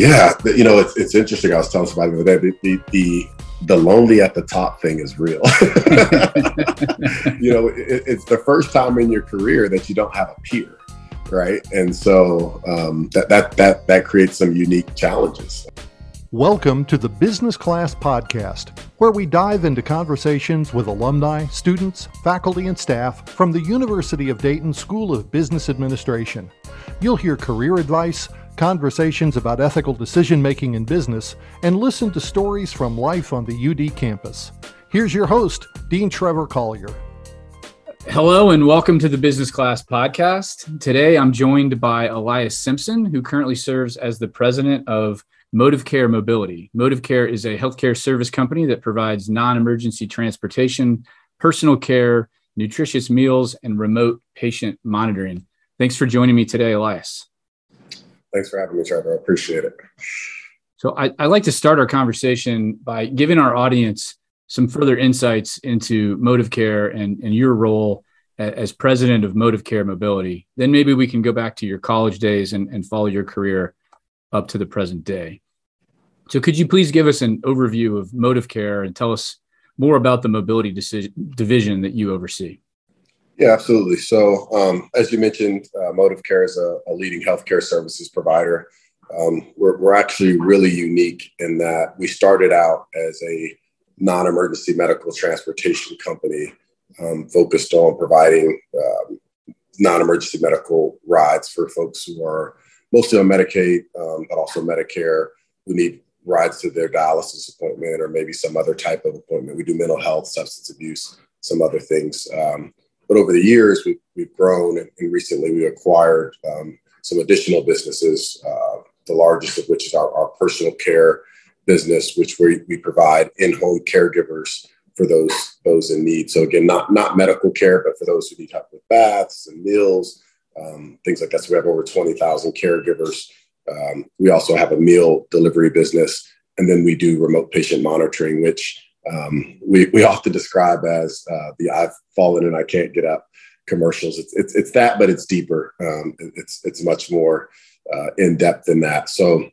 Yeah, you know, it's, it's interesting. I was telling somebody the other day, the, the, the, lonely at the top thing is real. you know, it, it's the first time in your career that you don't have a peer, right? And so um, that, that, that, that creates some unique challenges. Welcome to the Business Class Podcast, where we dive into conversations with alumni, students, faculty, and staff from the University of Dayton School of Business Administration. You'll hear career advice, conversations about ethical decision making in business, and listen to stories from life on the UD campus. Here's your host, Dean Trevor Collier. Hello and welcome to the Business Class Podcast. Today I'm joined by Ilias Simpson, who currently serves as the president of Modivcare Mobility. Modivcare is a healthcare service company that provides non emergency transportation, personal care, nutritious meals, and remote patient monitoring. Thanks for joining me today, Ilias. Thanks for having me, Trevor. I appreciate it. So, I, would like to start our conversation by giving our audience some further insights into Modivcare and, and your role as president of Modivcare Mobility. Then maybe we can go back to your college days and, and follow your career up to the present day. So, could you please give us an overview of Modivcare and tell us more about the mobility decision, division that you oversee? Yeah, absolutely. So, um, as you mentioned, uh, Modivcare is a, a, leading healthcare services provider. Um, we're, we're actually really unique in that we started out as a non emergency medical transportation company um, focused on providing um, non emergency medical rides for folks who are mostly on Medicaid, um, but also Medicare, who need rides to their dialysis appointment or maybe some other type of appointment. We do mental health, substance abuse, some other things. Um, but over the years, we've, we've grown and, and recently we acquired um, some additional businesses, uh, the largest of which is our, our personal care business, which we, we provide in-home caregivers for those those in need. So again, not not medical care, but for those who need help with baths and meals, um, things like that. So we have over 20,000 caregivers. Um, we also have a meal delivery business, and then we do remote patient monitoring, which um, we, we often describe as uh, the I've fallen and I can't get up commercials. It's, it's, it's that, but it's deeper. Um, it's, it's much more uh, in depth than that. So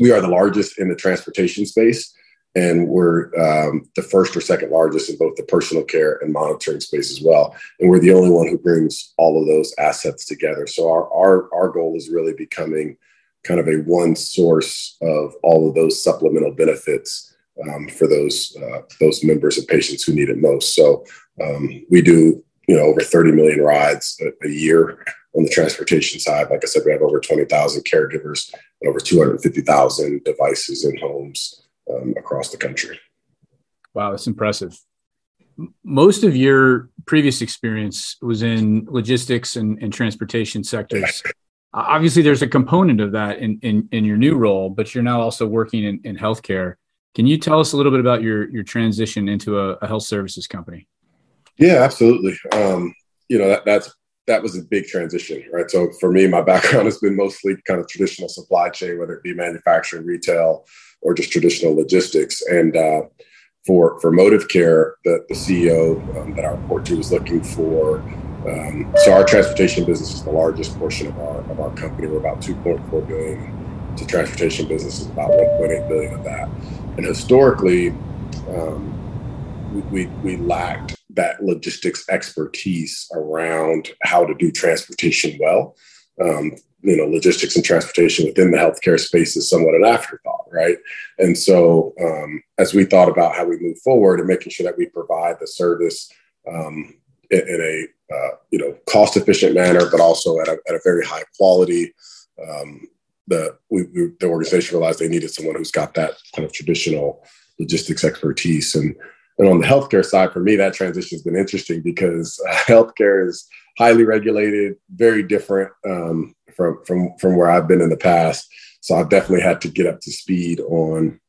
we are the largest in the transportation space and we're um, the first or second largest in both the personal care and monitoring space as well. And we're the only one who brings all of those assets together. So our our our goal is really becoming kind of a one source of all of those supplemental benefits um, for those uh, those members and patients who need it most. So um, we do you know over 30 million rides a, a, year on the transportation side. Like I said, we have over 20,000 caregivers and over 250,000 devices in homes um, across the country. Wow, that's impressive. Most of your previous experience was in logistics and, and transportation sectors. Obviously, there's a component of that in, in, in your new role, but you're now also working in, in healthcare. Can you tell us a little bit about your, your transition into a, a health services company? Yeah, absolutely. Um, you know, that, that's that was a big transition, right? So for me, my background has been mostly kind of traditional supply chain, whether it be manufacturing, retail, or just traditional logistics. And uh, for for Modivcare, the, the CEO um, that I report to is looking for. Um, so our transportation business is the largest portion of our of our company. We're about 2.4 billion. The transportation business is about 1.8 billion of that. And historically, um, we, we, we lacked that logistics expertise around how to do transportation well. Um, you know, logistics and transportation within the healthcare space is somewhat an afterthought, right? And so, um, as we thought about how we move forward and making sure that we provide the service um, in, in, a uh, you know cost efficient manner, but also at a, at a very high quality, um, the we, we, the organization realized they needed someone who's got that kind of traditional logistics expertise and and on the healthcare side, for me, that transition has been interesting because uh, healthcare is highly regulated, very different um, from from from where I've been in the past. So I've definitely had to get up to speed on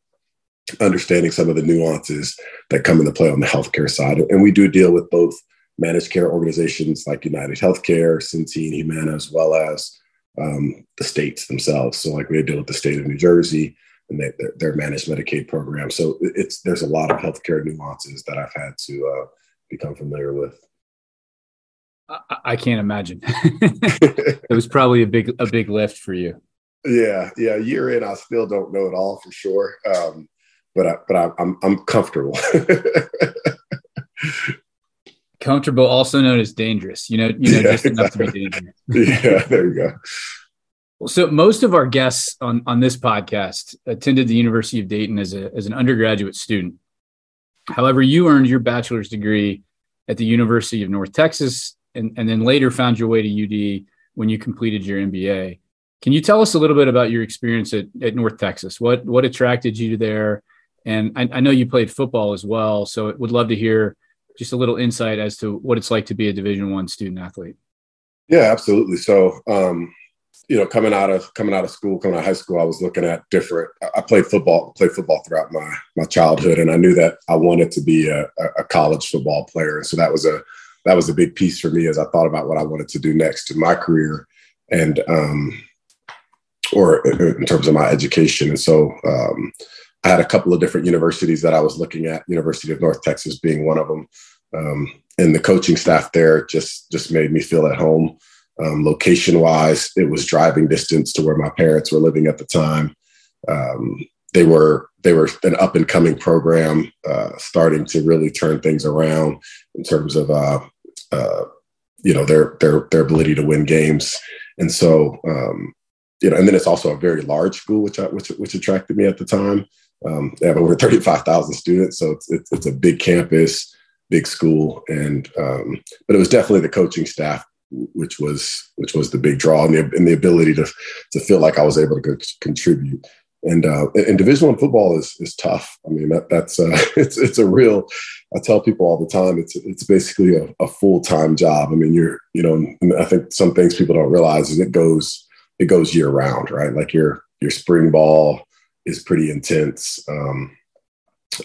understanding some of the nuances that come into play on the healthcare side. And we do deal with both managed care organizations like United Healthcare, Centene, Humana, as well as um, the states themselves. So like we had to deal with the state of New Jersey, and they, their, their, managed Medicaid program. So it's there's a lot of healthcare nuances that I've had to uh, become familiar with. I, I can't imagine. it was probably a big a big lift for you. Yeah, yeah. Year in, I still don't know it all for sure, um, but I, but I, I'm I'm comfortable. comfortable, also known as dangerous. You know, you know, yeah, just enough to be dangerous. yeah, there you go. Well, so most of our guests on, on this podcast attended the University of Dayton as, a, as an undergraduate student. However, you earned your bachelor's degree at the University of North Texas and, and then later found your way to UD when you completed your MBA. Can you tell us a little bit about your experience at, at North Texas? What, what attracted you there? And I, I know you played football as well, so it would love to hear just a little insight as to what it's like to be a Division One student athlete. Yeah, absolutely. So, um, you know, coming out of coming out of school, coming out of high school, I was looking at different. I played football, played football throughout my my childhood, and I knew that I wanted to be a, a college football player. So that was a that was a big piece for me as I thought about what I wanted to do next in my career, and um, or in terms of my education. And so um, I had a couple of different universities that I was looking at. University of North Texas being one of them, um, and the coaching staff there just just made me feel at home. Um, location wise, it was driving distance to where my parents were living at the time. Um, they were they were an up and coming program, uh, starting to really turn things around in terms of uh, uh, you know their their their ability to win games. And so um, you know, and then it's also a very large school, which I, which which attracted me at the time. Um, they have over thirty five thousand students, so it's, it's, it's a big campus, big school, and um, but it was definitely the coaching staff which was which was the big draw and the, and the ability to to feel like I was able to contribute. And uh, and Division One football is is tough. I mean that that's uh, it's it's a real. I tell people all the time it's it's basically a, a full time job. I mean you're you know I think some things people don't realize is it goes it goes year round right like your your spring ball is pretty intense. Um,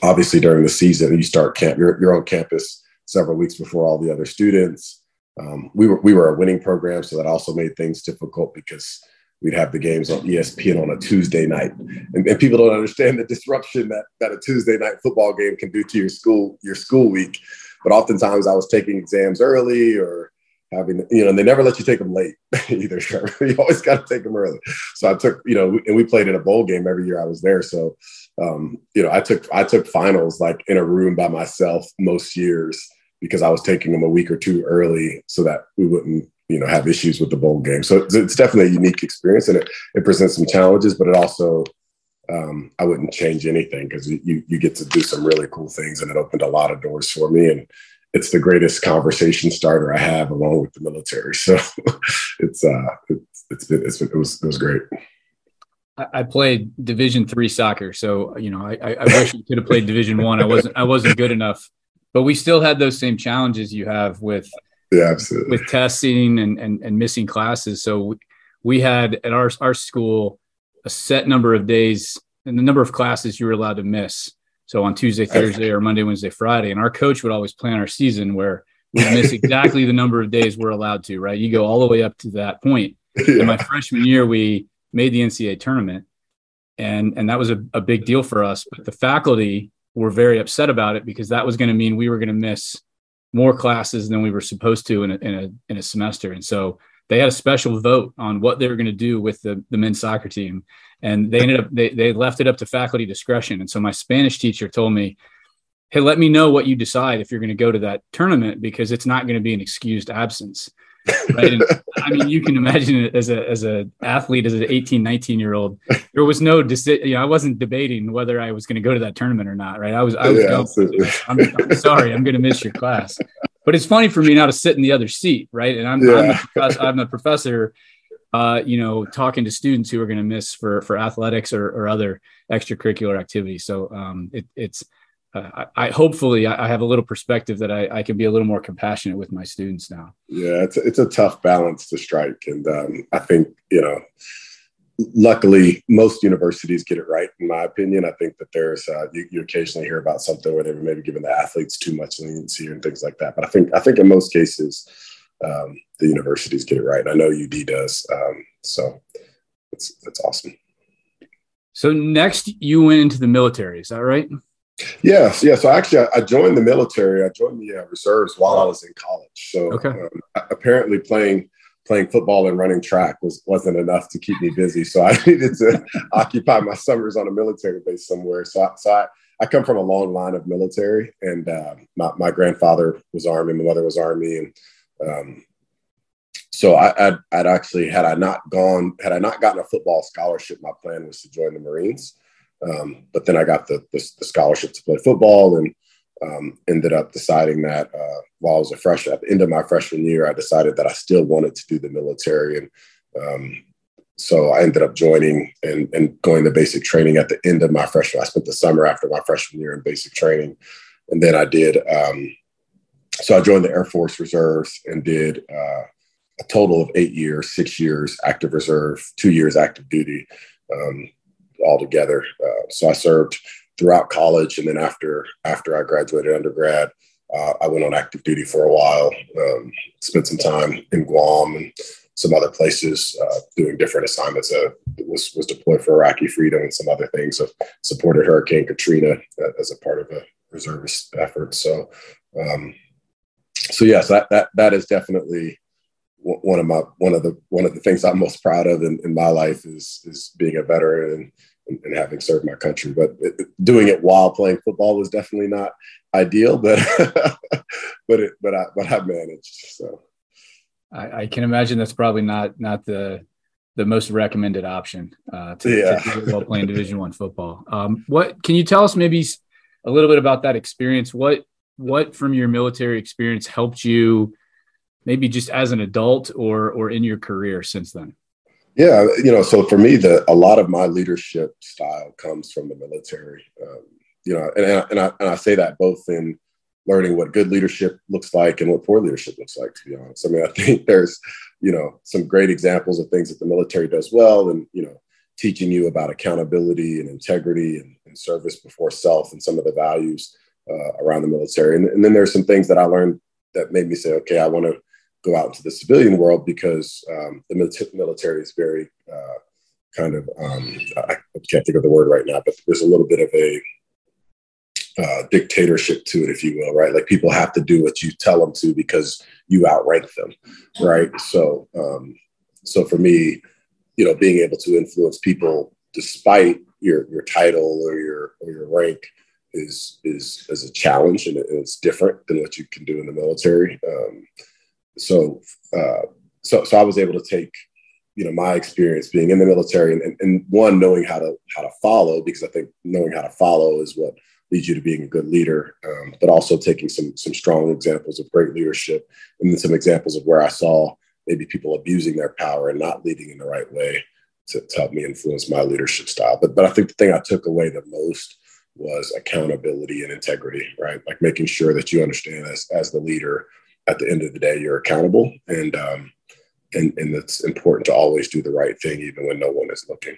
obviously during the season you start camp you're, you're on campus several weeks before all the other students um, we were we were a winning program, so that also made things difficult because we'd have the games on ESPN on a Tuesday night, and, and, people don't understand the disruption that that a Tuesday night football game can do to your school your school week. But oftentimes, I was taking exams early or having you know, and they never let you take them late either. you always got to take them early. So I took you know, and we played in a bowl game every year I was there. So um, you know, I took I took finals like in a room by myself most years because I was taking them a week or two early so that we wouldn't, you know, have issues with the bowl game. So it's, definitely a unique experience and it, it presents some challenges, but it also, um, I wouldn't change anything because you, you get to do some really cool things and it opened a lot of doors for me. And it's the greatest conversation starter I have along with the military. So it's, uh, it's, it's been, it's been, it was, it was great. I played Division three soccer, so you know I, I wish I could have played Division one. I. I wasn't I wasn't good enough but we still had those same challenges you have with yeah, absolutely. with testing and, and, and missing classes. So we, we had at our, our school a set number of days and the number of classes you were allowed to miss. So on Tuesday, Thursday, or Monday, Wednesday, Friday. And our coach would always plan our season where we miss exactly the number of days we're allowed to, right? You go all the way up to that point. Yeah. And my freshman year, we made the NCAA tournament. And, and that was a, a big deal for us. But the faculty were very upset about it because that was going to mean we were going to miss more classes than we were supposed to in a, in a, in a semester. And so they had a special vote on what they were going to do with the, the men's soccer team. And they ended up, they, they left it up to faculty discretion. And so my Spanish teacher told me, Hey, let me know what you decide if you're going to go to that tournament because it's not going to be an excused absence right? And, I mean, you can imagine it as a as a athlete, as an 18, 19 year old, there was no decision. You know, I wasn't debating whether I was going to go to that tournament or not, right? I was, I was. Yeah, I'm, I'm, sorry, I'm going to miss your class. But it's funny for me now to sit in the other seat, right? And I'm, yeah. I'm, a, professor, I'm a professor. Uh, you know, talking to students who are going to miss for for athletics or, or other extracurricular activities. So um, it, it's uh, I, I, hopefully I, have a little perspective that I, I, can be a little more compassionate with my students now. Yeah, it's a, it's a tough balance to strike, and um, I think you know, luckily most universities get it right. In my opinion, I think that there's uh, you, you, occasionally hear about something where they were maybe giving the athletes too much leniency and things like that. But I think I think in most cases um, the universities get it right. And I know UD does, um, so it's that's awesome. So next, you went into the military. Is that right? Yes, yeah. So actually, I, I, joined the military. I joined the uh, reserves while I was in college. So okay. um, apparently, playing playing football and running track was wasn't enough to keep me busy. So I needed to occupy my summers on a military base somewhere. So, I, so I, I come from a long line of military, and uh, my, my grandfather was Army, my mother was Army, and um, so I, would I'd actually had I not gone had I not gotten a football scholarship, my plan was to join the Marines. Um, but then I got the, the, the scholarship to play football, and um, ended up deciding that uh, while I was a freshman, at the end of my freshman year, I decided that I still wanted to do the military. And um, so I ended up joining and, and going to basic training at the end of my freshman. I spent the summer after my freshman year in basic training. And then I did, um, so I joined the Air Force Reserves and did uh, a total of eight years, six years active reserve, two years active duty um, altogether. Uh, so I served throughout college, and then after after I graduated undergrad, uh, I went on active duty for a while. Um, spent some time in Guam and some other places uh, doing different assignments. Uh, was was deployed for Iraqi freedom and some other things. Supported Hurricane Katrina uh, as a part of a reservist effort. So, um, so yes, that that that is definitely one of my one of the one of the things I'm most proud of in, in my life is is being a veteran and and, and having served my country. But it, doing it while playing football was definitely not ideal, but but it but I but I managed. So I, I can imagine that's probably not not the the most recommended option uh, to, yeah. to while playing Division One football. Um, what can you tell us maybe a little bit about that experience? What what from your military experience helped you, maybe just as an adult or or in your career since then? Yeah, you know, so for me, the a lot of my leadership style comes from the military. Um, you know, and, and, I, and I say that both in learning what good leadership looks like and what poor leadership looks like. To be honest, I mean, I think there's you know some great examples of things that the military does well, and you know, teaching you about accountability and integrity and, and service before self and some of the values uh, around the military. And, and then there's some things that I learned that made me say, okay, I want to go out into the civilian world because um, the military is very uh, kind of um, I can't think of the word right now, but there's a little bit of a uh, dictatorship to it, if you will, right? Like people have to do what you tell them to because you outrank them, right? So, um, so for me, you know, being able to influence people despite your your title or your or your rank is is is a challenge, and it's different than what you can do in the military. Um, so uh, so so I was able to take you know my experience being in the military and, and, and, one knowing how to how to follow because I think knowing how to follow is what leads you to being a good leader, um, but also taking some some strong examples of great leadership and then some examples of where I saw maybe people abusing their power and not leading in the right way to, to help me influence my leadership style. But but I think the thing I took away the most was accountability and integrity, right? Like making sure that you understand as as the leader at the end of the day, you're accountable, and um, and and it's important to always do the right thing, even when no one is looking.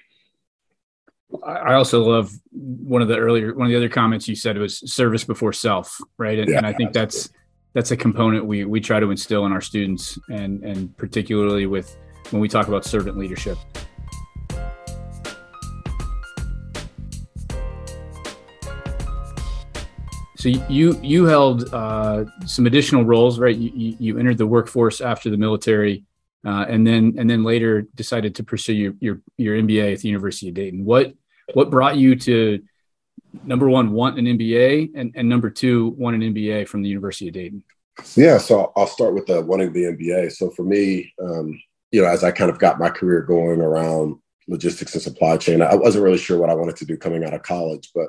I also love one of the earlier one of the other comments you said was service before self, right? And, yeah, and I think absolutely. that's that's a component we we try to instill in our students, and and particularly with when we talk about servant leadership. So you you held uh, some additional roles, right? You, you entered the workforce after the military, uh, and then and then later decided to pursue your, your your MBA at the University of Dayton. What what brought you to number one want an MBA and, and number two want an MBA from the University of Dayton? Yeah, so I'll start with the wanting the MBA. So for me, um, you know, as I kind of got my career going around logistics and supply chain, I wasn't really sure what I wanted to do coming out of college, but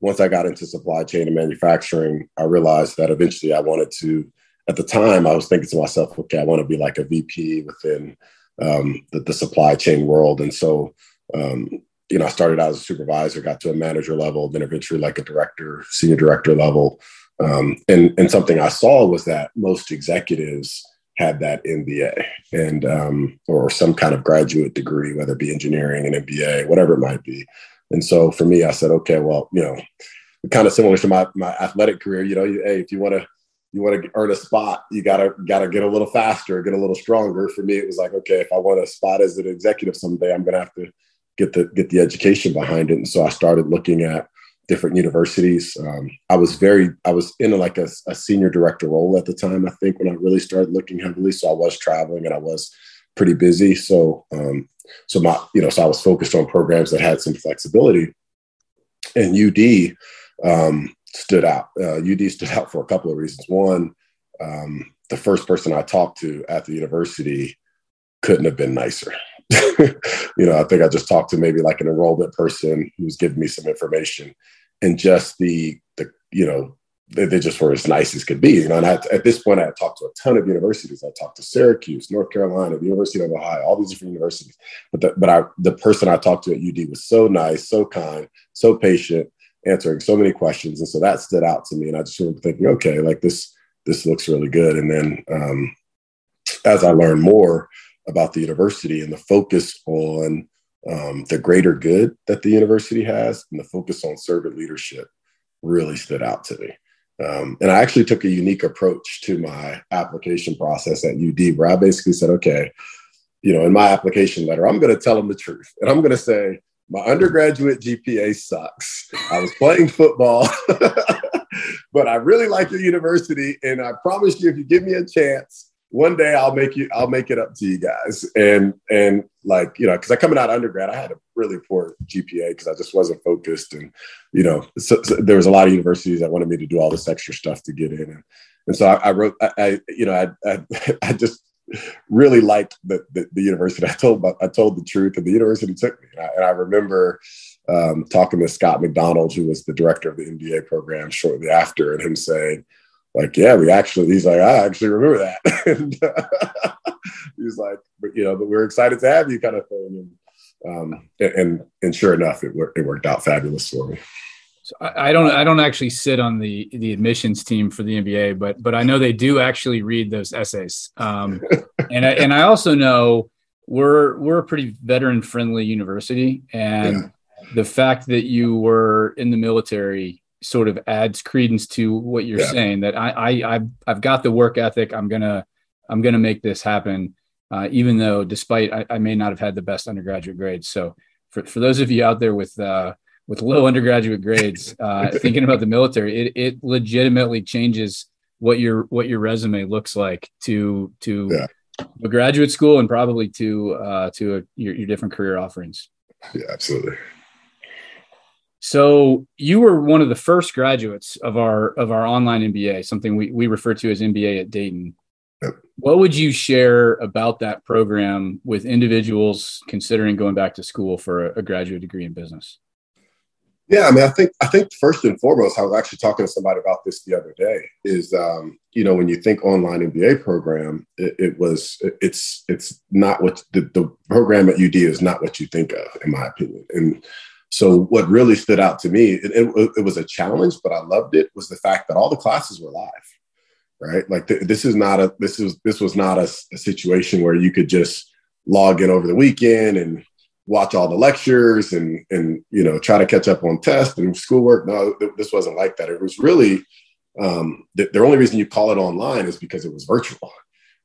once I got into supply chain and manufacturing, I realized that eventually I wanted to. At the time, I was thinking to myself, okay, I want to be like a VP within um, the, the, supply chain world. And so, um, you know, I started out as a supervisor, got to a manager level, then eventually like a director, senior director level. Um, and, and something I saw was that most executives had that MBA and um, or some kind of graduate degree, whether it be engineering, an MBA, whatever it might be. And so for me, I said, okay, well, you know, kind of similar to my my athletic career. You know, you, hey, if you want to you want to earn a spot, you gotta gotta get a little faster, get a little stronger. For me, it was like, okay, if I want a spot as an executive someday, I'm gonna have to get the get the education behind it. And so I started looking at different universities. Um, I was very I was in like a, a, senior director role at the time. I think when I really started looking heavily, so I was traveling and I was pretty busy. So, um, so my, you know, so I was focused on programs that had some flexibility. And UD um, stood out. Uh, UD stood out for a couple of reasons. One, um, the first person I talked to at the university couldn't have been nicer. you know, I think I just talked to maybe like an enrollment person who was giving me some information, and just the the you know they, just were as nice as could be. You know, and I, at this point, I had talked to a ton of universities. I talked to Syracuse, North Carolina, the University of Ohio, all these different universities. But the, but I, the person I talked to at UD was so nice, so kind, so patient, answering so many questions, and so that stood out to me. And I just remember thinking, okay, like this this looks really good. And then um, as I learned more about the university and the focus on um, the greater good that the university has and the focus on servant leadership really stood out to me. Um, and I actually took a unique approach to my application process at UD, where I basically said, okay, you know, in my application letter, I'm going to tell them the truth. And I'm going to say, my undergraduate GPA sucks. I was playing football, but I really like your university. And I promise you, if you give me a chance, one day I'll make you, I'll make it up to you guys. And, and like, you know, cause I coming out of undergrad, I had a really poor GPA because I just wasn't focused. And, you know, so, so there was a lot of universities that wanted me to do all this extra stuff to get in. And, and so I, I wrote, I, I, you know, I, I, I just really liked the, the, the, university. I told, I told the truth and the university took me. And I, and I remember um, talking to Scott McDonald, who was the director of the MBA program shortly after, and him saying, like, yeah, we actually, he's like, I actually remember that. and uh, he's like, but you know, but we're excited to have you kind of thing. And, um, and, and sure enough, it, it worked out fabulous for me. So I, I don't, I don't actually sit on the, the admissions team for the MBA, but, but I know they do actually read those essays. Um, and I, and I also know we're, we're a pretty veteran friendly university and yeah. the fact that you were in the military sort of adds credence to what you're yeah. saying that I, I I've, I've got the work ethic. I'm gonna I'm gonna make this happen, uh, even though despite I, I, may not have had the best undergraduate grades. So for, for those of you out there with uh, with low undergraduate grades, uh, thinking about the military, it, it legitimately changes what your what your resume looks like to to yeah. a graduate school and probably to uh, to a, your, your different career offerings. Yeah, absolutely. So you were one of the first graduates of our of our online MBA, something we, we refer to as MBA at Dayton. Yep. What would you share about that program with individuals considering going back to school for a, a graduate degree in business? Yeah, I mean, I think I think first and foremost, I was actually talking to somebody about this the other day. Is um, you know when you think online MBA program, it, it was it's it's not what the, the program at UD is not what you think of, in my opinion, and so what really stood out to me, it, it, it, was a challenge, but I loved it, was the fact that all the classes were live, right? Like th- this is not a this was this was not a, a, situation where you could just log in over the weekend and watch all the lectures and and you know try to catch up on tests and schoolwork. No, th- this wasn't like that. It was really um, the, the only reason you call it online is because it was virtual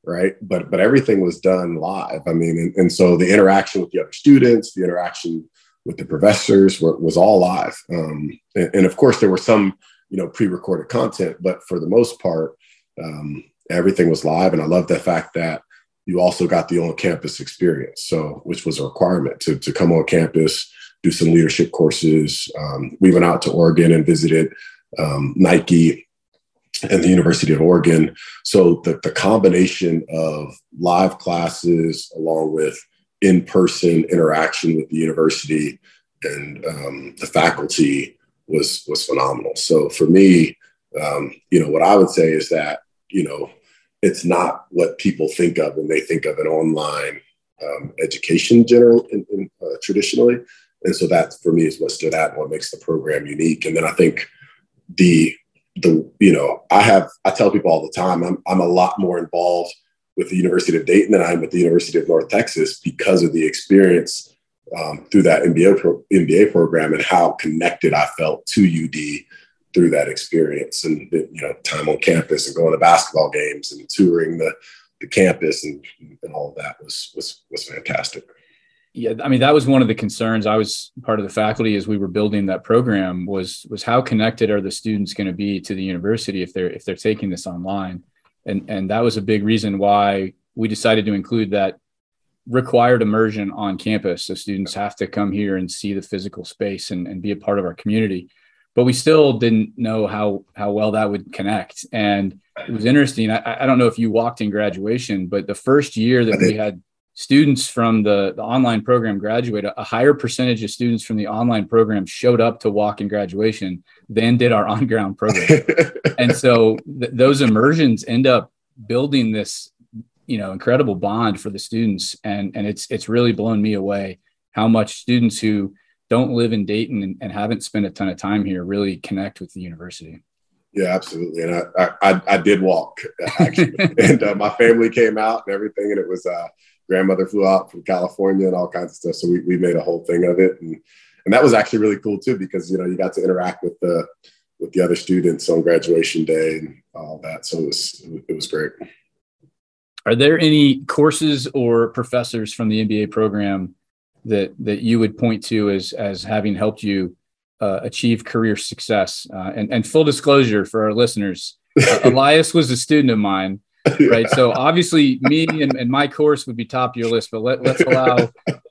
right but but everything was done live i mean and, and so the interaction with the other students the interaction with the professors were, was all live. Um, and, and, of course, there were some, you know, pre-recorded content, but for the most part, um, everything was live. And I love the fact that you also got the on-campus experience, so which was a requirement to to come on campus, do some leadership courses. Um, we went out to Oregon and visited um, Nike and the University of Oregon. So the, the combination of live classes along with in-person interaction with the university and um, the faculty was was phenomenal. So for me, um, you know, what I would say is that you know it's not what people think of when they think of an online um, education general in, in, uh, traditionally. And so that for me is what stood out and what makes the program unique. And then I think the the you know I have I tell people all the time I'm I'm a lot more involved with the University of Dayton than I am with the University of North Texas because of the experience um, through that MBA, pro- MBA program and how connected I felt to UD through that experience and you know time on campus and going to basketball games and touring the, the campus and, and all of that was was was fantastic. Yeah, I mean that was one of the concerns. I was part of the faculty as we were building that program was was how connected are the students going to be to the university if they're if they're taking this online and and that was a big reason why we decided to include that required immersion on campus. So students have to come here and see the physical space and, and be a part of our community. But we still didn't know how how well that would connect. And it was interesting. I, I don't know if you walked in graduation, but the first year that we had students from the, the online program graduate, a higher percentage of students from the online program showed up to walk in graduation than did our on ground program. and so th- those immersions end up building this you know incredible bond for the students and and it's it's really blown me away how much students who don't live in Dayton and, and haven't spent a ton of time here really connect with the university. Yeah, absolutely. And I I, I did walk actually, and uh, my family came out and everything, and it was uh, grandmother flew out from California and all kinds of stuff. So we, we made a whole thing of it, and and that was actually really cool too because you know you got to interact with the with the other students on graduation day and all that. So it was it was great. Are there any courses or professors from the MBA program that that you would point to as as having helped you uh, achieve career success? Uh, and and full disclosure for our listeners, Ilias was a student of mine. right. So obviously, me and, and, my course would be top of your list, but let, let's allow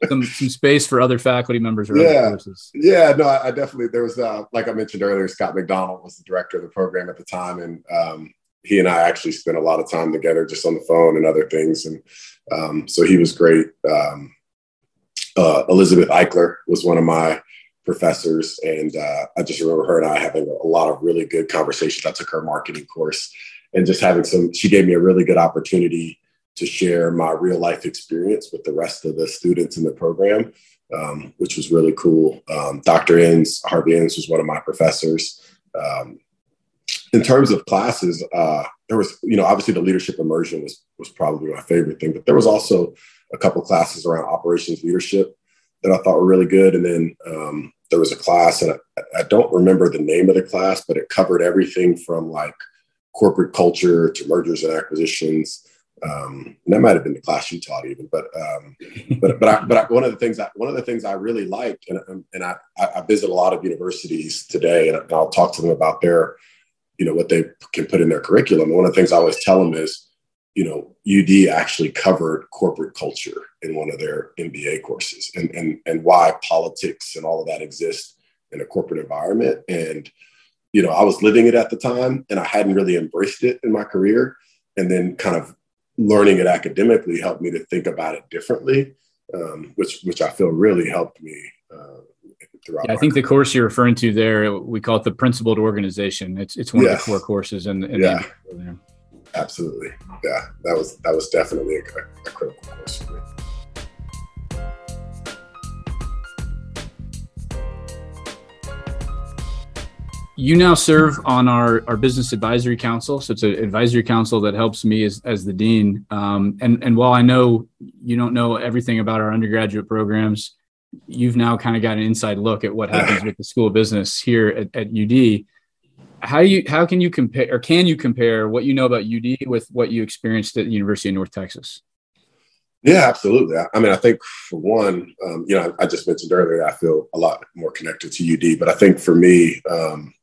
some, some space for other faculty members or yeah. other courses. Yeah, no, I, I definitely there was uh, like I mentioned earlier, Scott McDonald was the director of the program at the time, and um, he and I actually spent a lot of time together just on the phone and other things. And um, so he was great. Um, uh, Elizabeth Eichler was one of my professors. And uh, I just remember her and I having a lot of really good conversations. I took her marketing course and just having some, she gave me a really good opportunity to share my real life experience with the rest of the students in the program, um, which was really cool. Um, Dr. Enns, Harvey Enns was one of my professors. Um, in terms of classes, uh, there was, you know, obviously the leadership immersion was was probably my favorite thing, but there was also a couple classes around operations leadership that I thought were really good. And then um, there was a class, and I, I, don't remember the name of the class, but it covered everything from like corporate culture to mergers and acquisitions. Um, and that might have been the class you taught even, but um, but but I, but I, one of the things that one of the things I really liked, and and I, I visit a lot of universities today, and I'll talk to them about their you know what they can put in their curriculum. one of the things I always tell them is, you know, UD actually covered corporate culture in one of their MBA courses, and and and why politics and all of that exists in a corporate environment. And you know, I was living it at the time, and I hadn't really embraced it in my career, and then kind of learning it academically helped me to think about it differently, um, which which I feel really helped me uh, throughout. Yeah, I think the course you're referring to there, we call it the principled organization. It's it's one yes. of the core courses in, in yeah. Absolutely. Yeah, that was that was definitely a, a critical course for me. You now serve on our, our business advisory council. So it's an advisory council that helps me as, as the dean. Um, and, and while I know you don't know everything about our undergraduate programs, you've now kind of got an inside look at what happens with the school of business here at, at UD. How do you how can you compare or can you compare what you know about UD with what you experienced at the University of North Texas? Yeah, absolutely. I mean, I think for one, um, you know, I, I, just mentioned earlier, I feel a lot more connected to UD, but I think for me, um,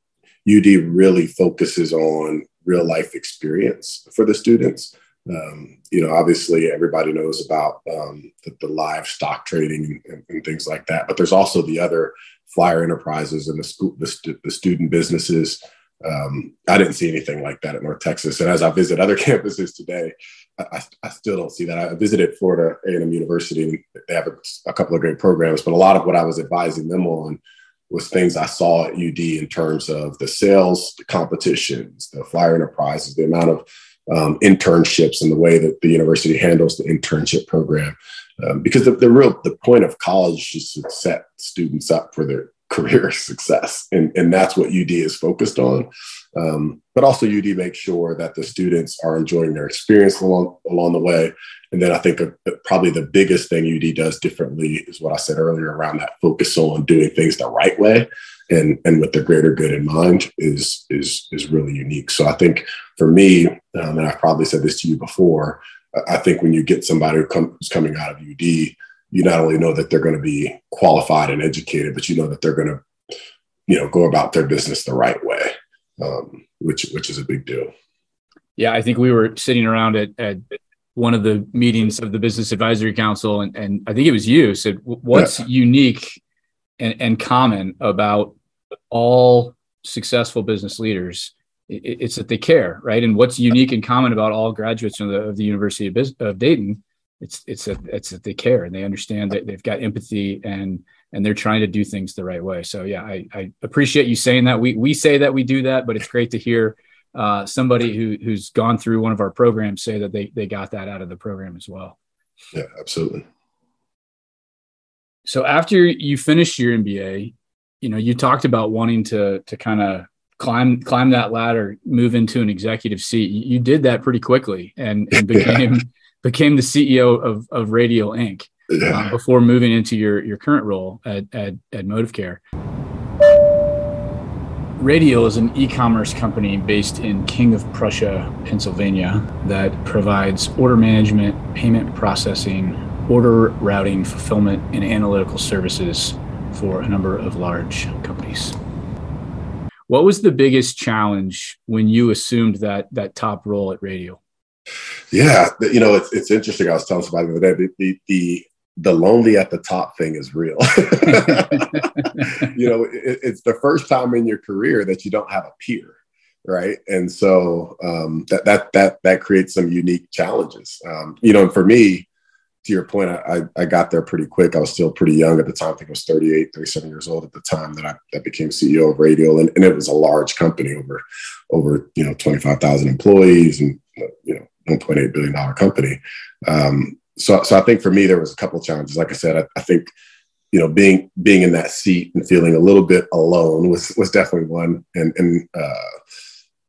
UD really focuses on real life experience for the students. Um, you know, obviously everybody knows about um, the, the, live stock trading and, and, things like that, but there's also the other flyer enterprises and the school, the, stu- the student businesses. Um, I didn't see anything like that at North Texas. And as I visit other campuses today, I, I still don't see that. I visited Florida A&M University they have a, a couple of great programs, but a lot of what I was advising them on was things I saw at UD in terms of the sales the competitions, the flyer enterprises, the amount of um, internships and the way that the university handles the internship program. Um, because the, the real the point of college is to set students up for their career success, and, and that's what UD is focused on. Um, but also, UD makes sure that the students are enjoying their experience along along the way. And then I think a, probably the biggest thing UD does differently is what I said earlier around that focus on doing things the right way and and with the greater good in mind is is is really unique. So I think for me, um, and I've probably said this to you before, I think when you get somebody who come, who's coming out of UD, you not only know that they're going to be qualified and educated, but you know that they're going to, you know, go about their business the right way, um, which which is a big deal. Yeah, I think we were sitting around at, at one of the meetings of the Business Advisory Council, and, and I think it was you said, "What's yeah. unique and, and common about all successful business leaders?" it's that they care, right? And what's unique and common about all graduates of the, of the University of, Biz- of Dayton? It's it's that it's that they care and they understand that they've got empathy and and they're trying to do things the right way. So yeah, I, I appreciate you saying that. We we say that we do that, but it's great to hear uh, somebody who who's gone through one of our programs say that they they got that out of the program as well. Yeah, absolutely. So after you finished your MBA, you know, you talked about wanting to to kind of climb climb that ladder, move into an executive seat. You, did that pretty quickly and, and became. Became the CEO of of Radial Inc. Yeah. Uh, before moving into your your current role at at, at Modivcare. Radial is an e-commerce company based in King of Prussia, Pennsylvania, that provides order management, payment processing, order routing, fulfillment, and analytical services for a number of large companies. What was the biggest challenge when you assumed that that top role at Radial? Yeah, you know, it's, it's interesting. I was telling somebody the other day, the, the, the, lonely at the top thing is real. you know, it, it's the first time in your career that you don't have a peer, right? And so um, that that that that creates some unique challenges. Um, you know, and for me, to your point, I, I got there pretty quick. I was still pretty young at the time. I think I was 38, 37 years old at the time that I that became CEO of Radial. And, and it was a large company over, over, you know, 25,000 employees and, you know, $1.8 billion company. Um, so, so I think for me, there was a couple challenges. Like I said, I, I think, you know, being, being in that seat and feeling a little bit alone was, was definitely one. And, and, uh,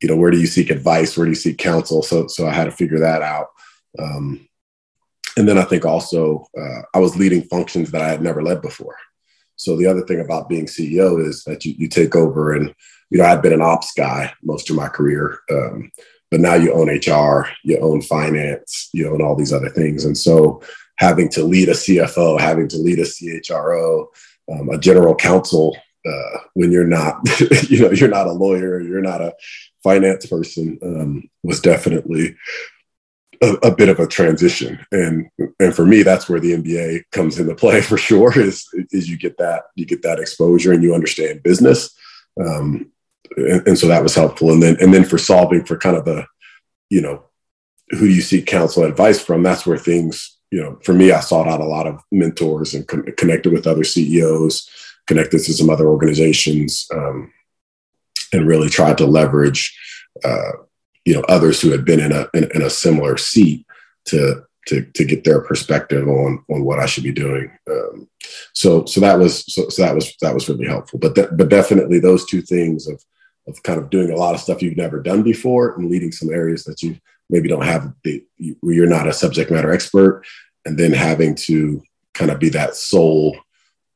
you know, where do you seek advice? Where do you seek counsel? So, so I had to figure that out. Um, and then I think also uh, I was leading functions that I had never led before. So the other thing about being CEO is that you, you take over and, you know, I've been an ops guy most of my career. Um, but now you own HR, you own finance, you own all these other things. And so having to lead a CFO, having to lead a CHRO, um, a general counsel, uh, when you're not, you know, you're not a lawyer, you're not a finance person, um, was definitely a, a, bit of a transition and and for me that's where the MBA comes into play for sure is is you get that you get that exposure and you understand business um, and, and, so that was helpful and then and then for solving for kind of the you know who do you seek counsel advice from that's where things you know for me I sought out a lot of mentors and con- connected with other CEOs connected to some other organizations um, and really tried to leverage uh, you know others who had been in a in, in, a similar seat to to to get their perspective on on what I should be doing. Um, so so that was so, so that was that was really helpful. But th- but definitely those two things of of kind of doing a lot of stuff you've never done before and leading some areas that you maybe don't have the you're not a subject matter expert, and then having to kind of be that sole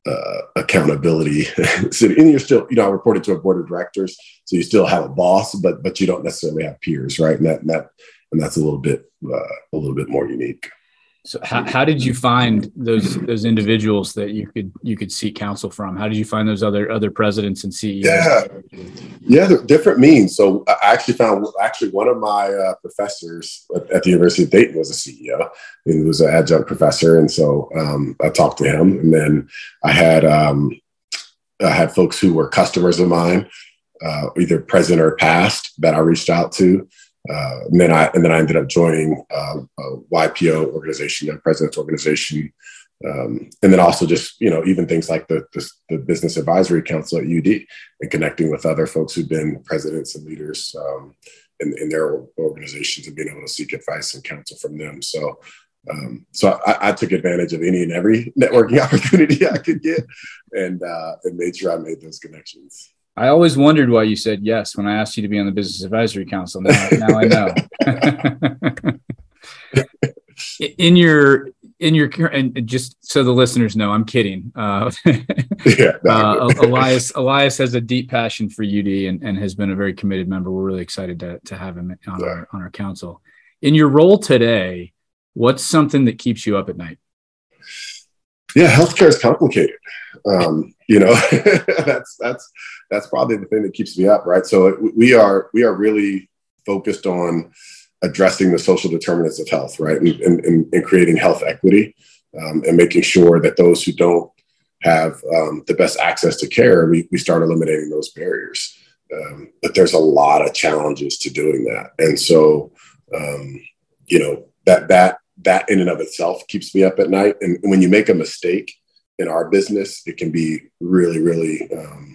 uh, accountability. so, and you're still, you know, I reported to a board of directors, so you still have a boss, but but you don't necessarily have peers, right? And that and that and that's a little bit uh, a little bit more unique. So how, how did you find those those individuals that you could you could seek counsel from? How did you find those other other presidents and CEOs? Yeah, yeah, different means. So I actually found actually one of my uh, professors at, the University of Dayton was a CEO. He was an adjunct professor, and so um, I talked to him. And then I had um, I had folks who were customers of mine, uh, either present or past, that I reached out to. Uh, and then I and then I ended up joining uh, a YPO organization, a president's organization, um, and then also just you know even things like the, the, the business advisory council at UD and connecting with other folks who've been presidents and leaders um, in, in, their organizations and being able to seek advice and counsel from them. So. Um, so I, I, took advantage of any and every networking opportunity I could get, and uh, and made sure I made those connections. I always wondered why you said yes when I asked you to be on the business advisory council. Now, now I know. in your in your and just so the listeners know, I'm kidding. Uh, yeah, uh, Ilias Ilias has a deep passion for UD and, and has been a very committed member. We're really excited to to have him on yeah. our on our council. In your role today, what's something that keeps you up at night? Yeah, healthcare is complicated. Um, you know, that's that's that's probably the thing that keeps me up, right? So we are we are really focused on addressing the social determinants of health, right, and, and, and creating health equity, um, and making sure that those who don't have um, the best access to care, we, we start eliminating those barriers. Um, but there's a lot of challenges to doing that, and so um, you know that that that in and of itself keeps me up at night. And when you make a mistake in our business, it can be really, really um,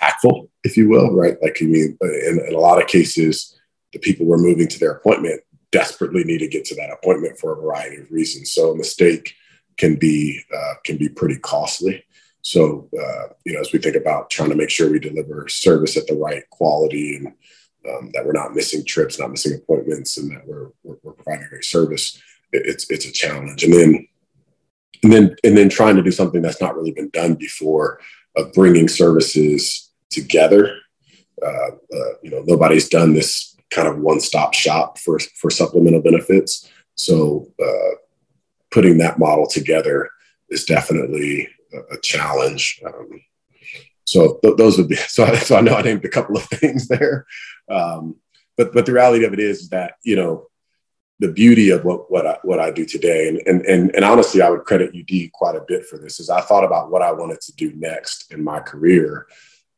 impactful, if you will, right? Like, I mean, in, in a lot of cases, the people we're moving to their appointment desperately need to get to that appointment for a variety of reasons. So a mistake can be uh, can be pretty costly. So uh, you know, as we think about trying to make sure we deliver service at the right quality and um, that we're not missing trips, not missing appointments, and that we're we're, we're providing great service, it, it's it's a challenge. And then and then and then trying to do something that's not really been done before of bringing services together. Uh, uh, you know, nobody's done this kind of one-stop shop for for supplemental benefits. So uh, putting that model together is definitely a, a challenge. Um, so th- those would be so. I, so I know I named a couple of things there, um, but but the reality of it is that you know the beauty of what what I, what I do today, and, and and and honestly, I would credit UD quite a bit for this. Is I thought about what I wanted to do next in my career.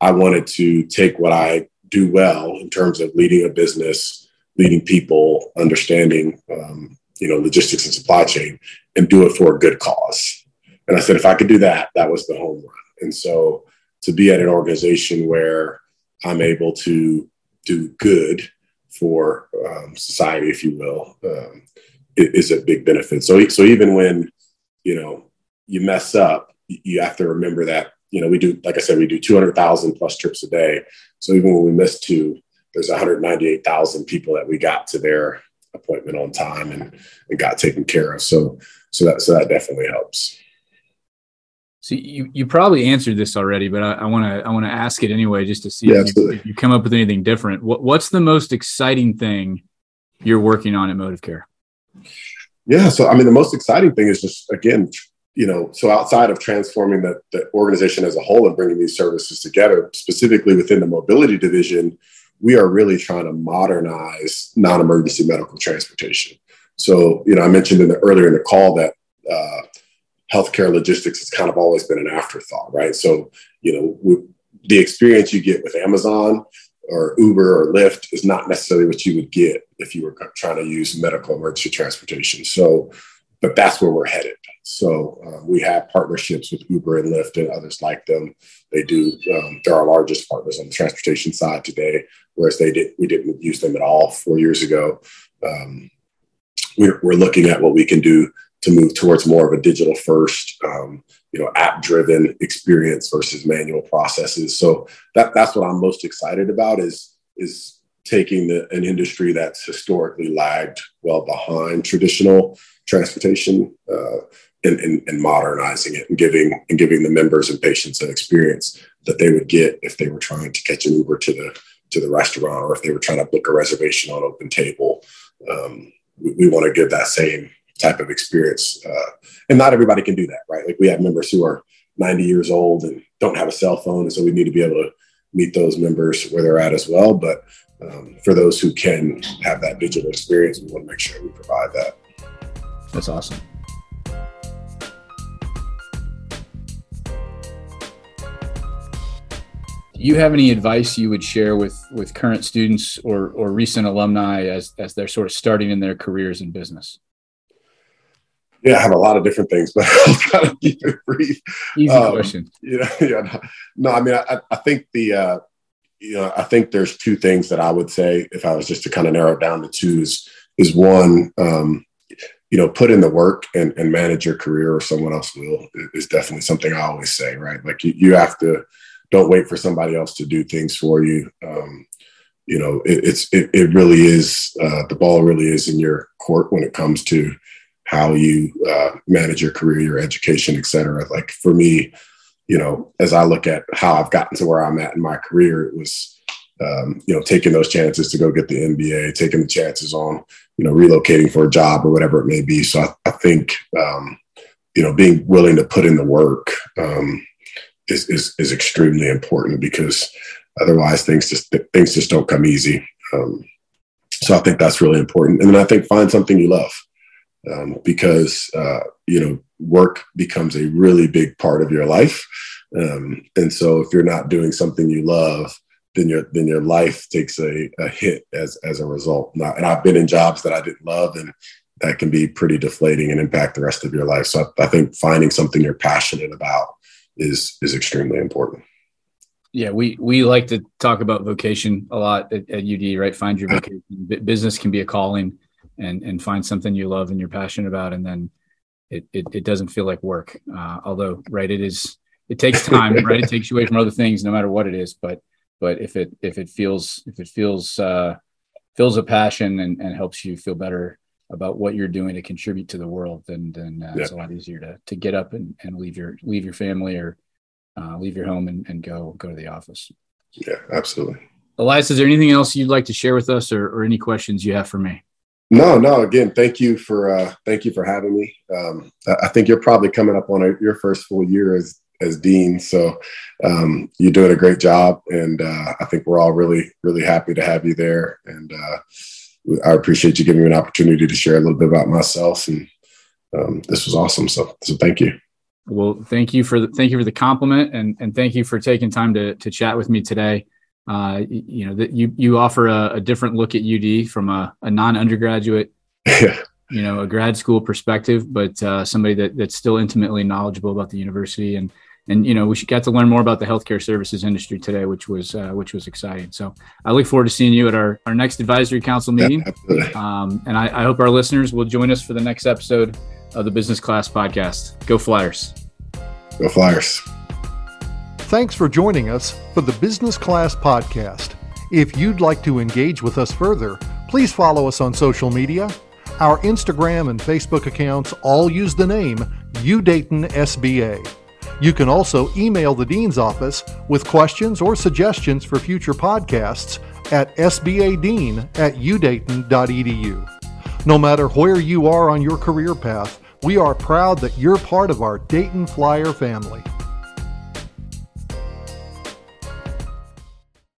I wanted to take what I do well in terms of leading a business, leading people, understanding um, you know logistics and supply chain, and do it for a good cause. And I said, if I could do that, that was the home run. And so to be at an organization where I'm able to do good for um, society, if you will, um, is a big benefit. So, so even when you know you mess up, you have to remember that you know we do, like I said, we do 200,000 plus trips a day. So even when we miss two, there's 198,000 people that we got to their appointment on time and, and got taken care of. So, so that so that definitely helps. So you, you probably answered this already, but I want to I want to ask it anyway, just to see yeah, if, you, if, you, come up with anything different. What, what's the most exciting thing you're working on at Modivcare? Yeah, so I mean, the most exciting thing is just again, you know, so outside of transforming the, the organization as a whole and bringing these services together, specifically within the mobility division, we are really trying to modernize non-emergency medical transportation. So, you know, I mentioned in the earlier in the call that uh, healthcare logistics has kind of always been an afterthought, right? So, you know, we, the experience you get with Amazon or Uber or Lyft is not necessarily what you would get if you were trying to use medical emergency transportation. So, but that's where we're headed. So uh, we have partnerships with Uber and Lyft and others like them. They do. Um, they're our largest partners on the transportation side today, whereas they did we didn't use them at all four years ago. Um, we're, we're looking at what we can do to move towards more of a digital first, um, you know, app driven experience versus manual processes. So that, that's what I'm most excited about is, is taking the, an industry that's historically lagged well behind traditional transportation uh, and, and, and, modernizing it and giving and giving the members and patients an experience that they would get if they were trying to catch an Uber to the to the restaurant or if they were trying to book a reservation on Open Table. Um, we, we want to give that same type of experience. Uh, and not everybody can do that, right? Like we have members who are 90 years old and don't have a cell phone. And so we need to be able to meet those members where they're at as well. But um, for those who can have that digital experience, we want to make sure we provide that. That's awesome. Do you have any advice you would share with with current students or or recent alumni as as they're sort of starting in their careers in business? Yeah, I have a lot of different things, but I'll try to keep it brief. Easy um, question. Yeah, yeah. No, no I mean, I, I think the, uh, you know, I think there's two things that I would say if I was just to kind of narrow it down to two is, is one, um, you know, put in the work and, and manage your career or someone else will is definitely something I always say, right? Like you, you have to, don't wait for somebody else to do things for you. Um, you know, it, it's, it, it really is, uh, the ball really is in your court when it comes to, how you uh, manage your career, your education, et cetera. Like for me, you know, as I look at how I've gotten to where I'm at in my career, it was, um, you know, taking those chances to go get the MBA, taking the chances on, you know, relocating for a job or whatever it may be. So I, I think, um, you know, being willing to put in the work um, is, is, is extremely important because otherwise things just things just don't come easy. Um, so I think that's really important. And then I think find something you love um, because, uh, you know, work becomes a really big part of your life. Um, and so if you're not doing something you love, then your then your life takes a, a hit as as a result. and I've been in jobs that I didn't love, and that can be pretty deflating and impact the rest of your life. So I, I think finding something you're passionate about is is extremely important. Yeah, we we like to talk about vocation a lot at, at UD, right? Find your vocation. Business can be a calling, and and find something you love and you're passionate about, and then it it, it doesn't feel like work. Uh, although, right, it is. It takes time, right? It takes you away from other things, no matter what it is. But but if it if it feels if it feels uh, feels a passion and, and helps you feel better about what you're doing to contribute to the world, then then uh, yeah. it's a lot easier to to get up and, and leave your leave your family or uh, leave your home and, and go go to the office. Yeah, absolutely. Ilias, is there anything else you'd like to share with us, or, or any questions you have for me? No, no. Again, thank you for uh, thank you for having me. Um, I think you're probably coming up on a, your first full year as as dean. So um, you're doing a great job, and uh, I think we're all really, really happy to have you there. And uh, I appreciate you giving me an opportunity to share a little bit about myself. And um, this was awesome. So, so thank you. Well, thank you for the, thank you for the compliment, and and thank you for taking time to to chat with me today. Uh, you know that you you offer a, a, different look at UD from a, a non undergraduate. you know, a grad school perspective, but uh, somebody that, that's still intimately knowledgeable about the university and and you know we got to learn more about the healthcare services industry today, which was uh, which was exciting. So I look forward to seeing you at our, our next advisory council meeting, um, and I, I hope our listeners will join us for the next episode of the Business Class Podcast. Go Flyers! Go Flyers! Thanks for joining us for the Business Class Podcast. If you'd like to engage with us further, please follow us on social media. Our Instagram and Facebook accounts all use the name UDayton SBA. You can also email the Dean's Office with questions or suggestions for future podcasts at sbadean at udayton.edu. No matter where you are on your career path, we are proud that you're part of our Dayton Flyer family.